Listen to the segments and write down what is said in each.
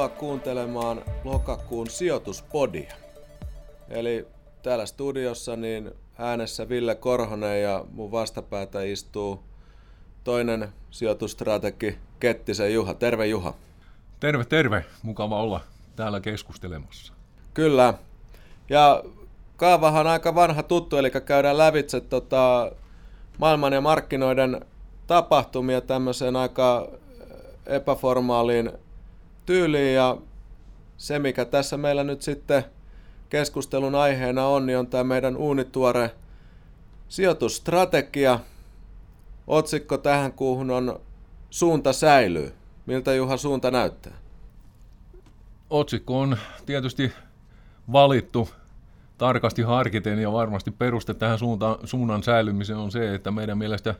Tervetuloa kuuntelemaan lokakuun sijoituspodia. Eli täällä studiossa niin äänessä Ville Korhonen ja mun vastapäätä istuu toinen sijoitustrategi Kettisen Juha. Terve Juha. Terve, terve. Mukava olla täällä keskustelemassa. Kyllä. Ja kaavahan on aika vanha tuttu, eli käydään lävitse tota, maailman ja markkinoiden tapahtumia tämmöiseen aika epäformaaliin tyyliin ja se mikä tässä meillä nyt sitten keskustelun aiheena on, niin on tämä meidän uunituore sijoitusstrategia. Otsikko tähän kuuhun on Suunta säilyy. Miltä Juha suunta näyttää? Otsikko on tietysti valittu tarkasti harkiten ja varmasti peruste tähän suunta, suunnan säilymiseen on se, että meidän mielestä,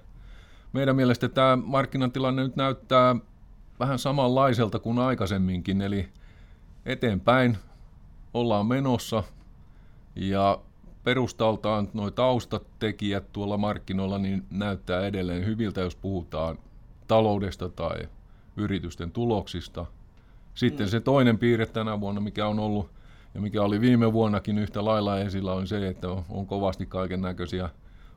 meidän mielestä tämä markkinatilanne nyt näyttää vähän samanlaiselta kuin aikaisemminkin, eli eteenpäin ollaan menossa ja perustaltaan nuo taustatekijät tuolla markkinoilla niin näyttää edelleen hyviltä, jos puhutaan taloudesta tai yritysten tuloksista. Sitten mm. se toinen piirre tänä vuonna, mikä on ollut ja mikä oli viime vuonnakin yhtä lailla esillä, on se, että on kovasti kaiken näköisiä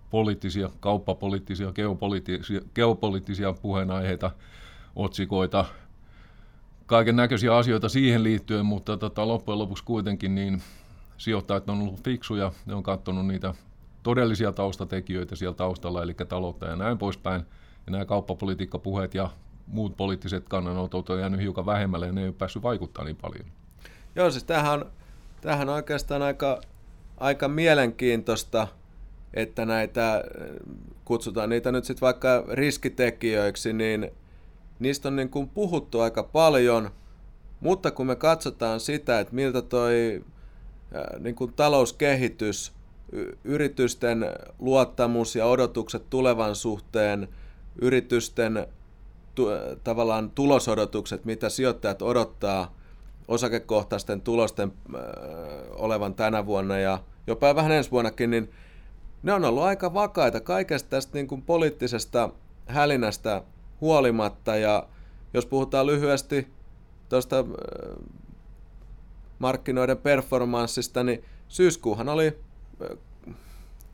poliittisia, kauppapoliittisia, geopoliittisia, geopoliittisia puheenaiheita otsikoita, kaiken näköisiä asioita siihen liittyen, mutta tota, loppujen lopuksi kuitenkin niin sijoittajat on ollut fiksuja, ne on katsonut niitä todellisia taustatekijöitä siellä taustalla, eli taloutta ja näin poispäin. Ja nämä kauppapolitiikkapuheet ja muut poliittiset kannanotot on jäänyt hiukan vähemmälle ja ne ei ole päässyt vaikuttamaan niin paljon. Joo, siis tämähän tämähän on oikeastaan aika, aika mielenkiintoista, että näitä, kutsutaan niitä nyt sitten vaikka riskitekijöiksi, niin niistä on niin kuin puhuttu aika paljon, mutta kun me katsotaan sitä, että miltä toi niin kuin talouskehitys, yritysten luottamus ja odotukset tulevan suhteen, yritysten tavallaan tulosodotukset, mitä sijoittajat odottaa osakekohtaisten tulosten olevan tänä vuonna ja jopa vähän ensi vuonnakin, niin ne on ollut aika vakaita kaikesta tästä niin kuin poliittisesta hälinästä huolimatta. Ja jos puhutaan lyhyesti tuosta äh, markkinoiden performanssista, niin syyskuuhan oli äh,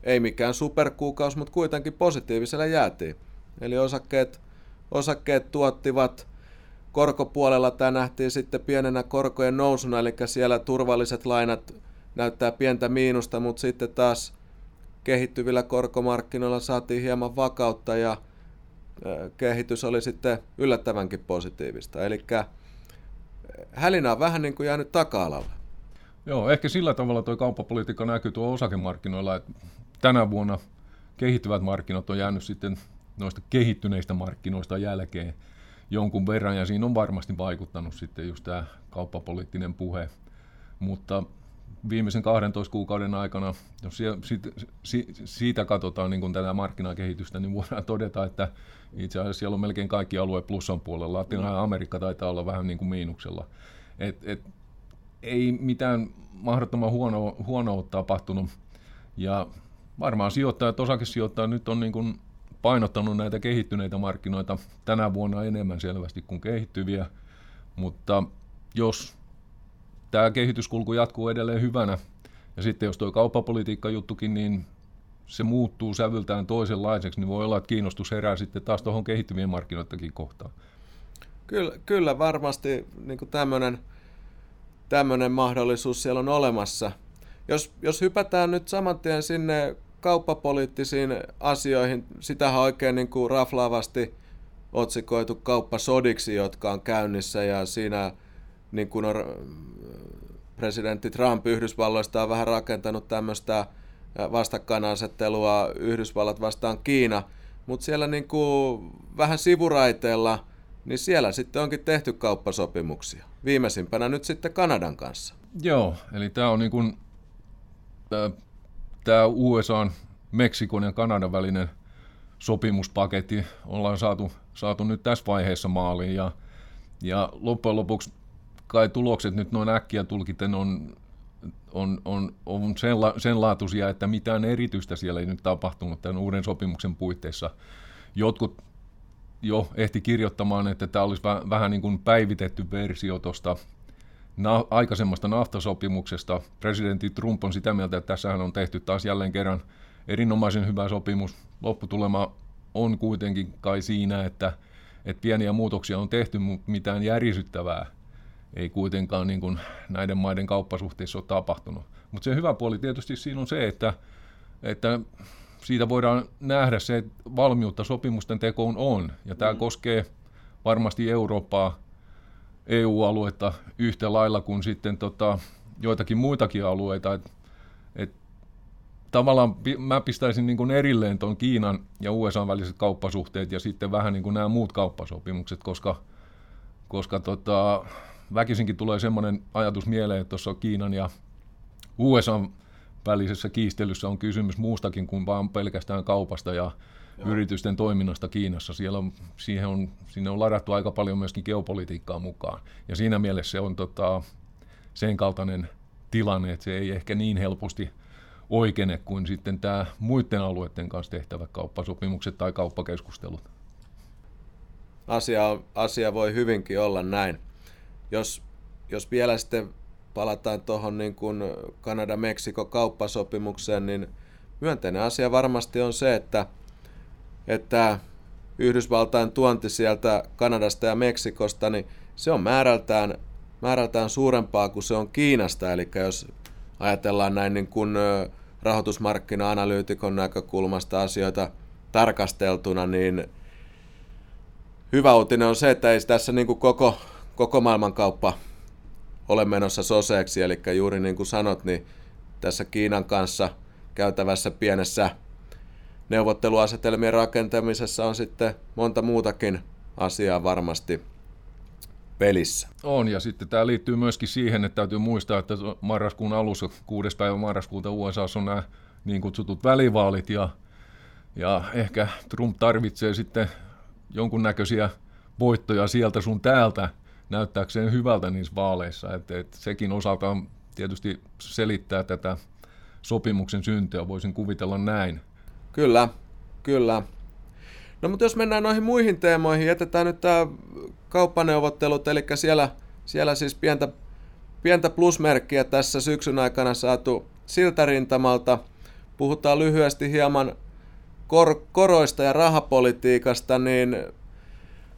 ei mikään superkuukausi, mutta kuitenkin positiivisella jäätiin. Eli osakkeet, osakkeet tuottivat korkopuolella tämä nähtiin sitten pienenä korkojen nousuna, eli siellä turvalliset lainat näyttää pientä miinusta, mutta sitten taas kehittyvillä korkomarkkinoilla saatiin hieman vakautta ja kehitys oli sitten yllättävänkin positiivista. Eli hälinä on vähän niin kuin jäänyt taka-alalle. Joo, ehkä sillä tavalla tuo kauppapolitiikka näkyy tuo osakemarkkinoilla, että tänä vuonna kehittyvät markkinat on jäänyt sitten noista kehittyneistä markkinoista jälkeen jonkun verran, ja siinä on varmasti vaikuttanut sitten just tämä kauppapoliittinen puhe. Mutta viimeisen 12 kuukauden aikana, jos siitä, katsotaan niin kuin tätä markkinakehitystä, niin voidaan todeta, että itse asiassa siellä on melkein kaikki alueet plussan puolella. Latina Amerikka taitaa olla vähän niin kuin miinuksella. Et, et, ei mitään mahdottoman huono, huonoa tapahtunut. Ja varmaan sijoittajat, osakesijoittajat nyt on niin kuin painottanut näitä kehittyneitä markkinoita tänä vuonna enemmän selvästi kuin kehittyviä, mutta jos tämä kehityskulku jatkuu edelleen hyvänä, ja sitten jos tuo kauppapolitiikka juttukin, niin se muuttuu sävyltään toisenlaiseksi, niin voi olla, että kiinnostus herää sitten taas tuohon kehittyvien markkinoidenkin kohtaan. Kyllä, kyllä varmasti niin tämmöinen tämmöinen mahdollisuus siellä on olemassa. Jos, jos hypätään nyt saman tien sinne kauppapoliittisiin asioihin, sitä on oikein niin kuin raflaavasti otsikoitu kauppasodiksi, jotka on käynnissä ja siinä niin kuin on, presidentti Trump Yhdysvalloista on vähän rakentanut tämmöistä vastakkainasettelua Yhdysvallat vastaan Kiina, mutta siellä niin kuin vähän sivuraiteella, niin siellä sitten onkin tehty kauppasopimuksia. Viimeisimpänä nyt sitten Kanadan kanssa. Joo, eli tämä on niin kuin, tämä USA, Meksikon ja Kanadan välinen sopimuspaketti ollaan saatu, saatu nyt tässä vaiheessa maaliin ja, ja loppujen lopuksi kai tulokset nyt noin äkkiä tulkiten on, on, on, on sen, la, sen laatuisia, että mitään erityistä siellä ei nyt tapahtunut tämän uuden sopimuksen puitteissa. Jotkut jo ehti kirjoittamaan, että tämä olisi vähän niin kuin päivitetty versio tuosta na- aikaisemmasta naftasopimuksesta. Presidentti Trump on sitä mieltä, että tässähän on tehty taas jälleen kerran erinomaisen hyvä sopimus. Lopputulema on kuitenkin kai siinä, että, että pieniä muutoksia on tehty, mutta mitään järisyttävää ei kuitenkaan niin kuin näiden maiden kauppasuhteissa ole tapahtunut. Mutta se hyvä puoli tietysti siinä on se, että, että siitä voidaan nähdä se, että valmiutta sopimusten tekoon on. Ja tämä mm. koskee varmasti Eurooppaa, EU-aluetta yhtä lailla kuin sitten tota, joitakin muitakin alueita. Et, et, tavallaan mä pistäisin niin kuin erilleen tuon Kiinan ja USA väliset kauppasuhteet ja sitten vähän niin kuin nämä muut kauppasopimukset, koska, koska tota, väkisinkin tulee semmoinen ajatus mieleen, että tuossa Kiinan ja USA välisessä kiistelyssä on kysymys muustakin kuin vain pelkästään kaupasta ja Joo. yritysten toiminnasta Kiinassa. Siellä on, siihen on, sinne on ladattu aika paljon myöskin geopolitiikkaa mukaan. Ja siinä mielessä se on tota, sen kaltainen tilanne, että se ei ehkä niin helposti oikene kuin sitten tämä muiden alueiden kanssa tehtävät kauppasopimukset tai kauppakeskustelut. Asia, asia voi hyvinkin olla näin. Jos, jos vielä sitten palataan tuohon niin kuin Kanada-Meksiko-kauppasopimukseen, niin myönteinen asia varmasti on se, että, että Yhdysvaltain tuonti sieltä Kanadasta ja Meksikosta, niin se on määrältään, määrältään suurempaa kuin se on Kiinasta. Eli jos ajatellaan näin niin kuin rahoitusmarkkina-analyytikon näkökulmasta asioita tarkasteltuna, niin hyvä uutinen on se, että ei tässä niin kuin koko, koko maailman kauppa ole menossa soseeksi, eli juuri niin kuin sanot, niin tässä Kiinan kanssa käytävässä pienessä neuvotteluasetelmien rakentamisessa on sitten monta muutakin asiaa varmasti pelissä. On, ja sitten tämä liittyy myöskin siihen, että täytyy muistaa, että marraskuun alussa, 6. päivä marraskuuta USA on nämä niin kutsutut välivaalit, ja, ja ehkä Trump tarvitsee sitten jonkunnäköisiä voittoja sieltä sun täältä, näyttääkseen hyvältä niissä vaaleissa. Et, et sekin osaltaan tietysti selittää tätä sopimuksen syntyä, voisin kuvitella näin. Kyllä, kyllä. No mutta jos mennään noihin muihin teemoihin, jätetään nyt tämä kauppaneuvottelut, eli siellä, siellä siis pientä, pientä plusmerkkiä tässä syksyn aikana saatu siltä rintamalta. Puhutaan lyhyesti hieman kor- koroista ja rahapolitiikasta, niin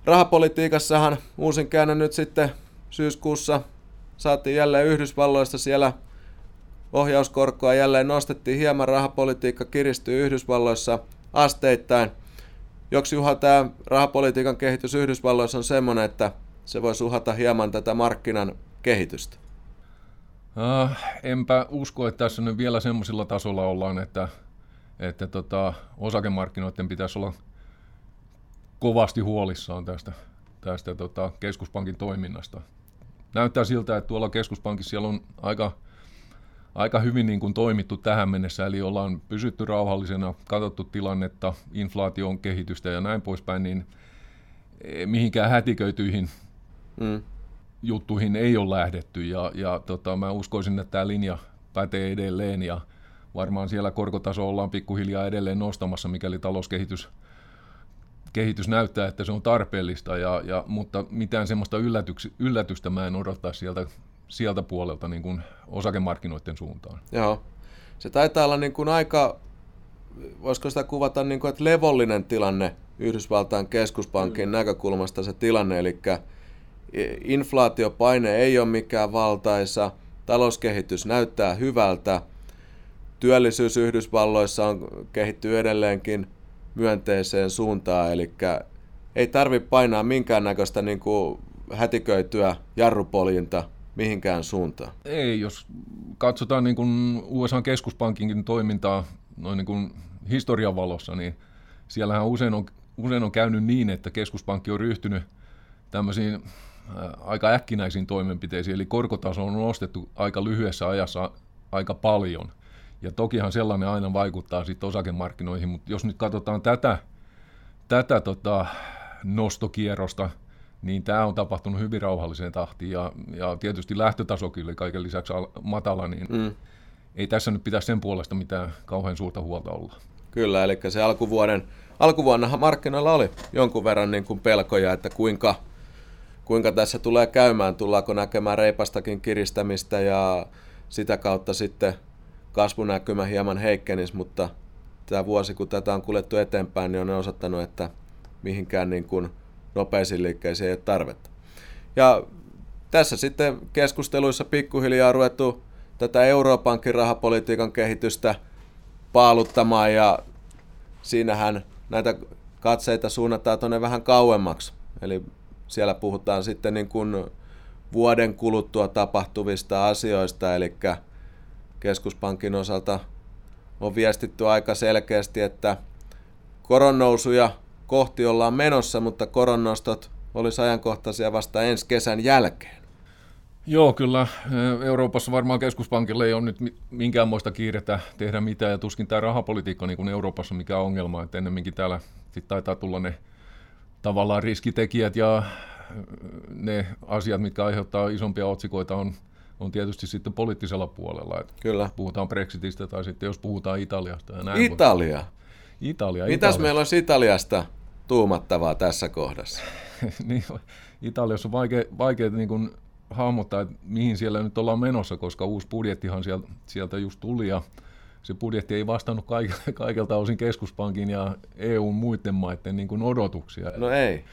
rahapolitiikassahan uusin käänne nyt sitten syyskuussa saatiin jälleen Yhdysvalloista siellä ohjauskorkoa jälleen nostettiin hieman, rahapolitiikka kiristyy Yhdysvalloissa asteittain. Joksi Juha tämä rahapolitiikan kehitys Yhdysvalloissa on semmoinen, että se voi suhata hieman tätä markkinan kehitystä? Uh, enpä usko, että tässä nyt vielä semmoisella tasolla ollaan, että, että tota, osakemarkkinoiden pitäisi olla kovasti huolissaan tästä, tästä tota, keskuspankin toiminnasta. Näyttää siltä, että tuolla keskuspankissa siellä on aika, aika hyvin niin kuin toimittu tähän mennessä, eli ollaan pysytty rauhallisena, katsottu tilannetta, inflaation kehitystä ja näin poispäin, niin e, mihinkään hätiköityihin mm. juttuihin ei ole lähdetty, ja, ja tota, mä uskoisin, että tämä linja pätee edelleen, ja varmaan siellä korkotaso ollaan pikkuhiljaa edelleen nostamassa, mikäli talouskehitys – kehitys näyttää, että se on tarpeellista, ja, ja, mutta mitään semmoista yllätyks, yllätystä mä en odottaa sieltä, sieltä puolelta niin kuin osakemarkkinoiden suuntaan. Joo, se taitaa olla niin kuin aika, voisiko sitä kuvata niin kuin, että levollinen tilanne Yhdysvaltain keskuspankin mm. näkökulmasta se tilanne, eli inflaatiopaine ei ole mikään valtaisa, talouskehitys näyttää hyvältä, työllisyys Yhdysvalloissa on kehittyy edelleenkin myönteiseen suuntaan, eli ei tarvi painaa minkäännäköistä niin kuin hätiköityä jarrupoljinta mihinkään suuntaan. Ei, jos katsotaan niin kuin USA keskuspankinkin toimintaa noin niin kuin historian valossa, niin siellähän usein on, usein on käynyt niin, että keskuspankki on ryhtynyt tämmöisiin äh, aika äkkinäisiin toimenpiteisiin, eli korkotaso on nostettu aika lyhyessä ajassa aika paljon – ja tokihan sellainen aina vaikuttaa sitten osakemarkkinoihin, mutta jos nyt katsotaan tätä, tätä tota nostokierrosta, niin tämä on tapahtunut hyvin rauhalliseen tahtiin ja, ja tietysti lähtötaso kyllä kaiken lisäksi matala, niin mm. ei tässä nyt pitäisi sen puolesta mitään kauhean suurta huolta olla. Kyllä, eli se alkuvuoden, alkuvuonnahan markkinoilla oli jonkun verran niin kuin pelkoja, että kuinka, kuinka tässä tulee käymään, tullaanko näkemään reipastakin kiristämistä ja sitä kautta sitten kasvunäkymä hieman heikkenis, mutta tämä vuosi, kun tätä on kuljettu eteenpäin, niin on osoittanut, että mihinkään niin kuin nopeisiin liikkeisiin ei ole tarvetta. Ja tässä sitten keskusteluissa pikkuhiljaa on ruvettu tätä Euroopankin rahapolitiikan kehitystä paaluttamaan ja siinähän näitä katseita suunnataan tuonne vähän kauemmaksi. Eli siellä puhutaan sitten niin kuin vuoden kuluttua tapahtuvista asioista, eli keskuspankin osalta on viestitty aika selkeästi, että koronnousuja kohti ollaan menossa, mutta koronnostot olisi ajankohtaisia vasta ensi kesän jälkeen. Joo, kyllä. Euroopassa varmaan keskuspankille ei ole nyt minkäänmoista kiirettä tehdä mitään, ja tuskin tämä rahapolitiikka niin kuin Euroopassa mikä on ongelma, että ennemminkin täällä sit taitaa tulla ne tavallaan riskitekijät ja ne asiat, mitkä aiheuttaa isompia otsikoita, on, on tietysti sitten poliittisella puolella. Että Kyllä. Puhutaan Brexitistä tai sitten jos puhutaan Italiasta. Ja näin Italia. Italia. Mitäs Italia. meillä olisi Italiasta tuumattavaa tässä kohdassa? niin, Italiassa on vaikea, vaikea niin kuin hahmottaa, että mihin siellä nyt ollaan menossa, koska uusi budjettihan sieltä, sieltä just tuli ja se budjetti ei vastannut kaikelta osin keskuspankin ja EUn muiden maiden niin kuin odotuksia. No ei.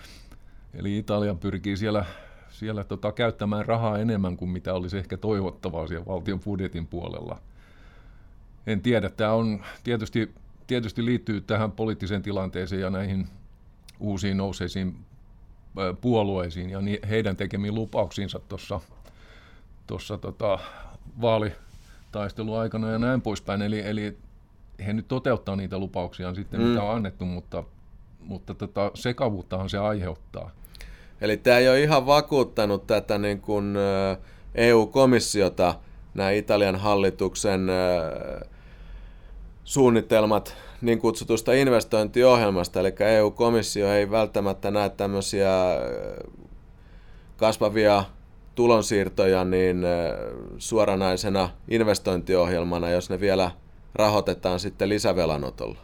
Eli Italia pyrkii siellä, siellä tota, käyttämään rahaa enemmän kuin mitä olisi ehkä toivottavaa siellä valtion budjetin puolella. En tiedä, tämä on tietysti, tietysti liittyy tähän poliittiseen tilanteeseen ja näihin uusiin nouseisiin puolueisiin ja heidän tekemiin lupauksiinsa tuossa tuossa tota, vaalitaistelun aikana ja näin poispäin. Eli, eli he nyt toteuttaa niitä lupauksia sitten, mm. mitä on annettu, mutta, mutta tota, sekavuuttahan se aiheuttaa. Eli tämä ei ole ihan vakuuttanut tätä niin kuin EU-komissiota, nämä Italian hallituksen suunnitelmat niin kutsutusta investointiohjelmasta, eli EU-komissio ei välttämättä näe tämmöisiä kasvavia tulonsiirtoja niin suoranaisena investointiohjelmana, jos ne vielä rahoitetaan sitten lisävelanotolla.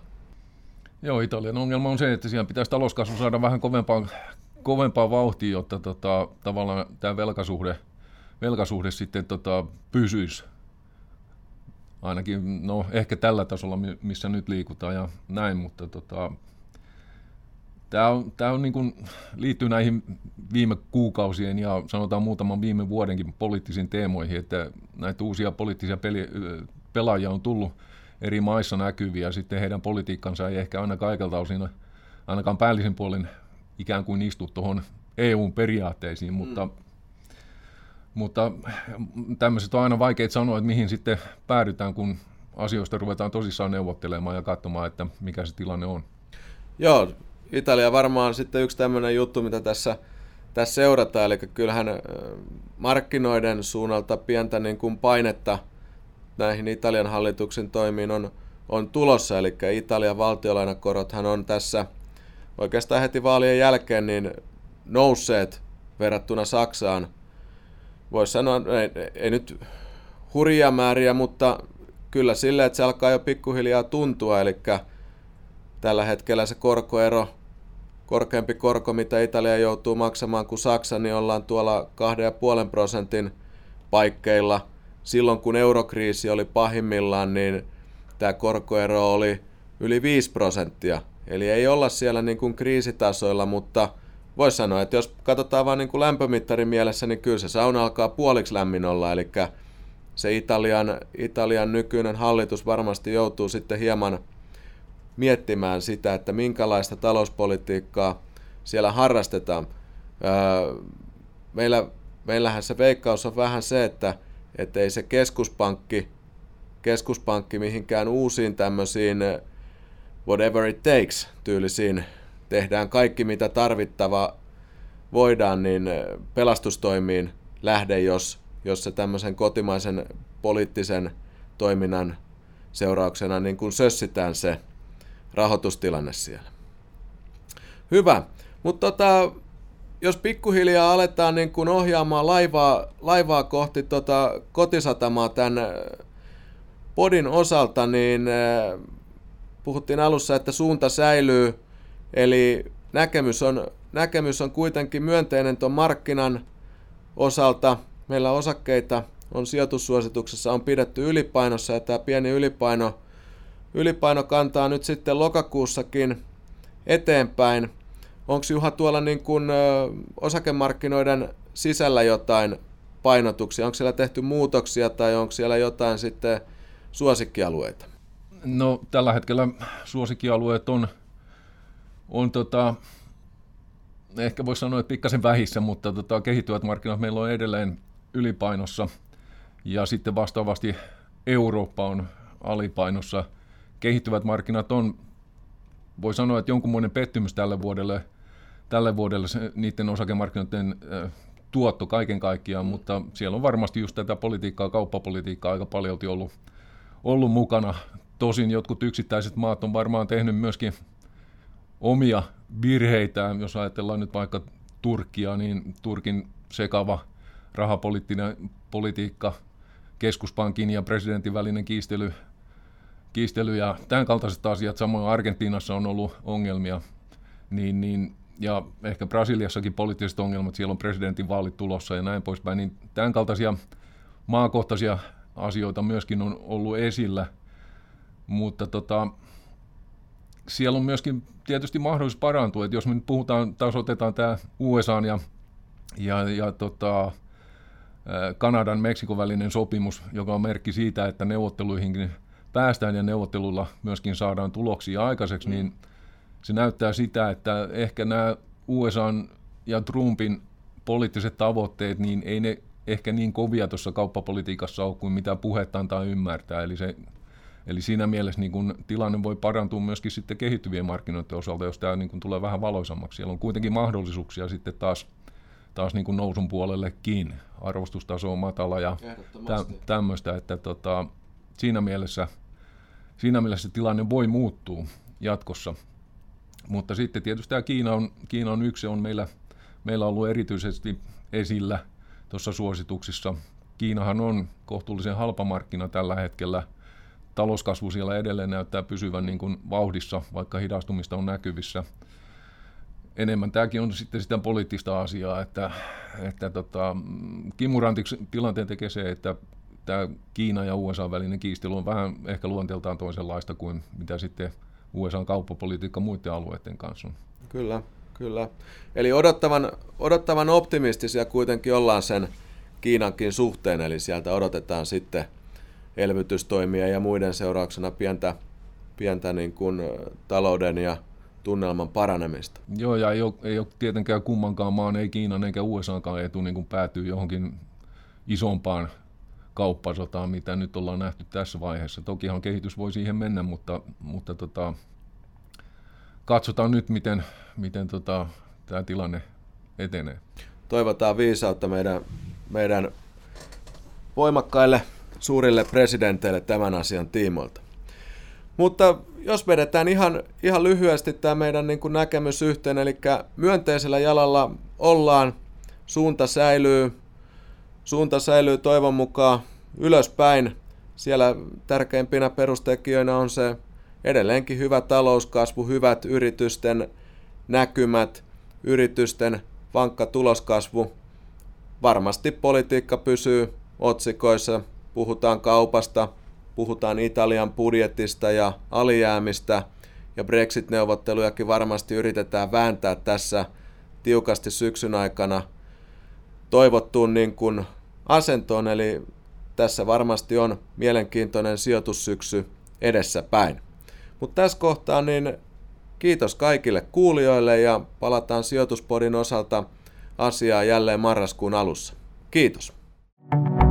Joo, Italian ongelma on se, että siellä pitäisi talouskasvu saada vähän kovempaa, kovempaa vauhtia, jotta tota, tavallaan tämä velkasuhde, velkasuhde sitten tota, pysyisi ainakin no, ehkä tällä tasolla, missä nyt liikutaan ja näin, mutta tota, tämä on, tää on niin liittyy näihin viime kuukausien ja sanotaan muutaman viime vuodenkin poliittisiin teemoihin, että näitä uusia poliittisia peli, pelaajia on tullut eri maissa näkyviä, sitten heidän politiikkansa ei ehkä aina kaikelta osin, ainakaan päällisin puolin ikään kuin istu tuohon EUn periaatteisiin, mutta mm. Mutta tämmöiset on aina vaikeita sanoa, että mihin sitten päädytään, kun asioista ruvetaan tosissaan neuvottelemaan ja katsomaan, että mikä se tilanne on. Joo, Italia varmaan sitten yksi tämmöinen juttu, mitä tässä, tässä seurataan, eli kyllähän markkinoiden suunnalta pientä niin kuin painetta näihin Italian hallituksen toimiin on, on tulossa, eli Italian valtiolainakorothan on tässä oikeastaan heti vaalien jälkeen niin nousseet verrattuna Saksaan – voisi sanoa, ei, ei nyt hurjia määriä, mutta kyllä sillä, että se alkaa jo pikkuhiljaa tuntua, eli tällä hetkellä se korkoero, korkeampi korko, mitä Italia joutuu maksamaan kuin Saksa, niin ollaan tuolla 2,5 prosentin paikkeilla. Silloin kun eurokriisi oli pahimmillaan, niin tämä korkoero oli yli 5 prosenttia. Eli ei olla siellä niin kuin kriisitasoilla, mutta – voisi sanoa, että jos katsotaan vain niin kuin lämpömittarin mielessä, niin kyllä se sauna alkaa puoliksi lämmin olla, eli se Italian, Italian nykyinen hallitus varmasti joutuu sitten hieman miettimään sitä, että minkälaista talouspolitiikkaa siellä harrastetaan. meillä, meillähän se veikkaus on vähän se, että, että ei se keskuspankki, keskuspankki mihinkään uusiin tämmöisiin whatever it takes tyylisiin tehdään kaikki mitä tarvittava voidaan, niin pelastustoimiin lähde, jos, jos se tämmöisen kotimaisen poliittisen toiminnan seurauksena niin kuin sössitään se rahoitustilanne siellä. Hyvä, mutta tota, jos pikkuhiljaa aletaan niin kuin ohjaamaan laivaa, laivaa kohti tota kotisatamaa tämän podin osalta, niin puhuttiin alussa, että suunta säilyy Eli näkemys on, näkemys on kuitenkin myönteinen tuon markkinan osalta. Meillä osakkeita on sijoitussuosituksessa on pidetty ylipainossa ja tämä pieni ylipaino, ylipaino kantaa nyt sitten lokakuussakin eteenpäin. Onko Juha tuolla niin kuin, osakemarkkinoiden sisällä jotain painotuksia? Onko siellä tehty muutoksia tai onko siellä jotain sitten suosikkialueita? No tällä hetkellä suosikkialueet on, on tota, ehkä voisi sanoa, että pikkasen vähissä, mutta tota, kehittyvät markkinat meillä on edelleen ylipainossa ja sitten vastaavasti Eurooppa on alipainossa. Kehittyvät markkinat on, voi sanoa, että jonkunmoinen pettymys tälle vuodelle, tälle vuodelle niiden osakemarkkinoiden äh, tuotto kaiken kaikkiaan, mutta siellä on varmasti just tätä politiikkaa, kauppapolitiikkaa aika paljon ollut, ollut mukana. Tosin jotkut yksittäiset maat on varmaan tehnyt myöskin omia virheitä, jos ajatellaan nyt vaikka Turkkia, niin Turkin sekava rahapoliittinen politiikka, keskuspankin ja presidentin välinen kiistely, kiistely ja tämän kaltaiset asiat, samoin Argentiinassa on ollut ongelmia, niin, niin, ja ehkä Brasiliassakin poliittiset ongelmat, siellä on presidentin vaalit tulossa ja näin poispäin, niin tämän kaltaisia maakohtaisia asioita myöskin on ollut esillä, mutta tota, siellä on myöskin tietysti mahdollisuus parantua, että jos me nyt puhutaan, taas otetaan tämä USA ja, ja, ja tota, Kanadan Meksikon välinen sopimus, joka on merkki siitä, että neuvotteluihin päästään ja neuvottelulla myöskin saadaan tuloksia aikaiseksi, niin se näyttää sitä, että ehkä nämä USA ja Trumpin poliittiset tavoitteet, niin ei ne ehkä niin kovia tuossa kauppapolitiikassa ole kuin mitä puhetta antaa ymmärtää. Eli se Eli siinä mielessä niin kun tilanne voi parantua myöskin sitten kehittyvien markkinoiden osalta, jos tämä niin kun tulee vähän valoisammaksi. Siellä on kuitenkin mahdollisuuksia sitten taas, taas niin kuin nousun puolellekin. Arvostustaso on matala ja tä, tämmöistä, että tota, siinä, mielessä, siinä mielessä tilanne voi muuttua jatkossa. Mutta sitten tietysti tämä Kiina on, Kiina on yksi, on meillä, meillä ollut erityisesti esillä tuossa suosituksissa. Kiinahan on kohtuullisen halpa markkina tällä hetkellä – talouskasvu siellä edelleen näyttää pysyvän niin kuin vauhdissa, vaikka hidastumista on näkyvissä. Enemmän tämäkin on sitten sitä poliittista asiaa, että, että tota, kimurantiksi tilanteen tekee se, että tämä Kiina ja USA välinen kiistely on vähän ehkä luonteeltaan toisenlaista kuin mitä sitten USA kauppapolitiikka muiden alueiden kanssa on. Kyllä, kyllä. Eli odottavan, odottavan optimistisia kuitenkin ollaan sen Kiinankin suhteen, eli sieltä odotetaan sitten – elvytystoimia ja muiden seurauksena pientä, pientä niin kuin talouden ja tunnelman paranemista. Joo, ja ei ole, ei ole tietenkään kummankaan maan, ei Kiinan eikä USAkaan etu niin kuin päätyy johonkin isompaan kauppasotaan, mitä nyt ollaan nähty tässä vaiheessa. Tokihan kehitys voi siihen mennä, mutta, mutta tota, katsotaan nyt, miten, miten tota, tämä tilanne etenee. Toivotaan viisautta meidän, meidän voimakkaille suurille presidenteille tämän asian tiimoilta. Mutta jos vedetään ihan, ihan lyhyesti tämä meidän niin kuin näkemys yhteen, eli myönteisellä jalalla ollaan, suunta säilyy, suunta säilyy toivon mukaan ylöspäin. Siellä tärkeimpinä perustekijöinä on se edelleenkin hyvä talouskasvu, hyvät yritysten näkymät, yritysten vankka tuloskasvu. Varmasti politiikka pysyy otsikoissa, puhutaan kaupasta, puhutaan Italian budjetista ja alijäämistä, ja Brexit-neuvottelujakin varmasti yritetään vääntää tässä tiukasti syksyn aikana toivottuun niin kuin asentoon, eli tässä varmasti on mielenkiintoinen sijoitussyksy edessä päin. Mutta tässä kohtaa niin kiitos kaikille kuulijoille ja palataan sijoituspodin osalta asiaa jälleen marraskuun alussa. Kiitos. thank you